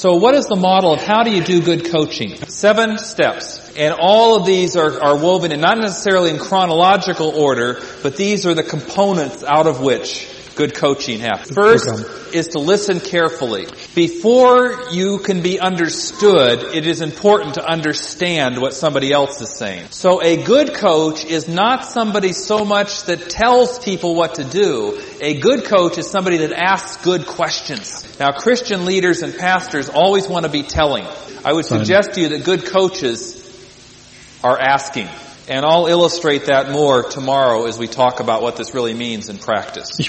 So what is the model of how do you do good coaching? Seven steps. And all of these are, are woven in, not necessarily in chronological order, but these are the components out of which good coaching happens. First is to listen carefully. Before you can be understood, it is important to understand what somebody else is saying. So a good coach is not somebody so much that tells people what to do. A good coach is somebody that asks good questions. Now Christian leaders and pastors always want to be telling. I would suggest to you that good coaches are asking. And I'll illustrate that more tomorrow as we talk about what this really means in practice. Ich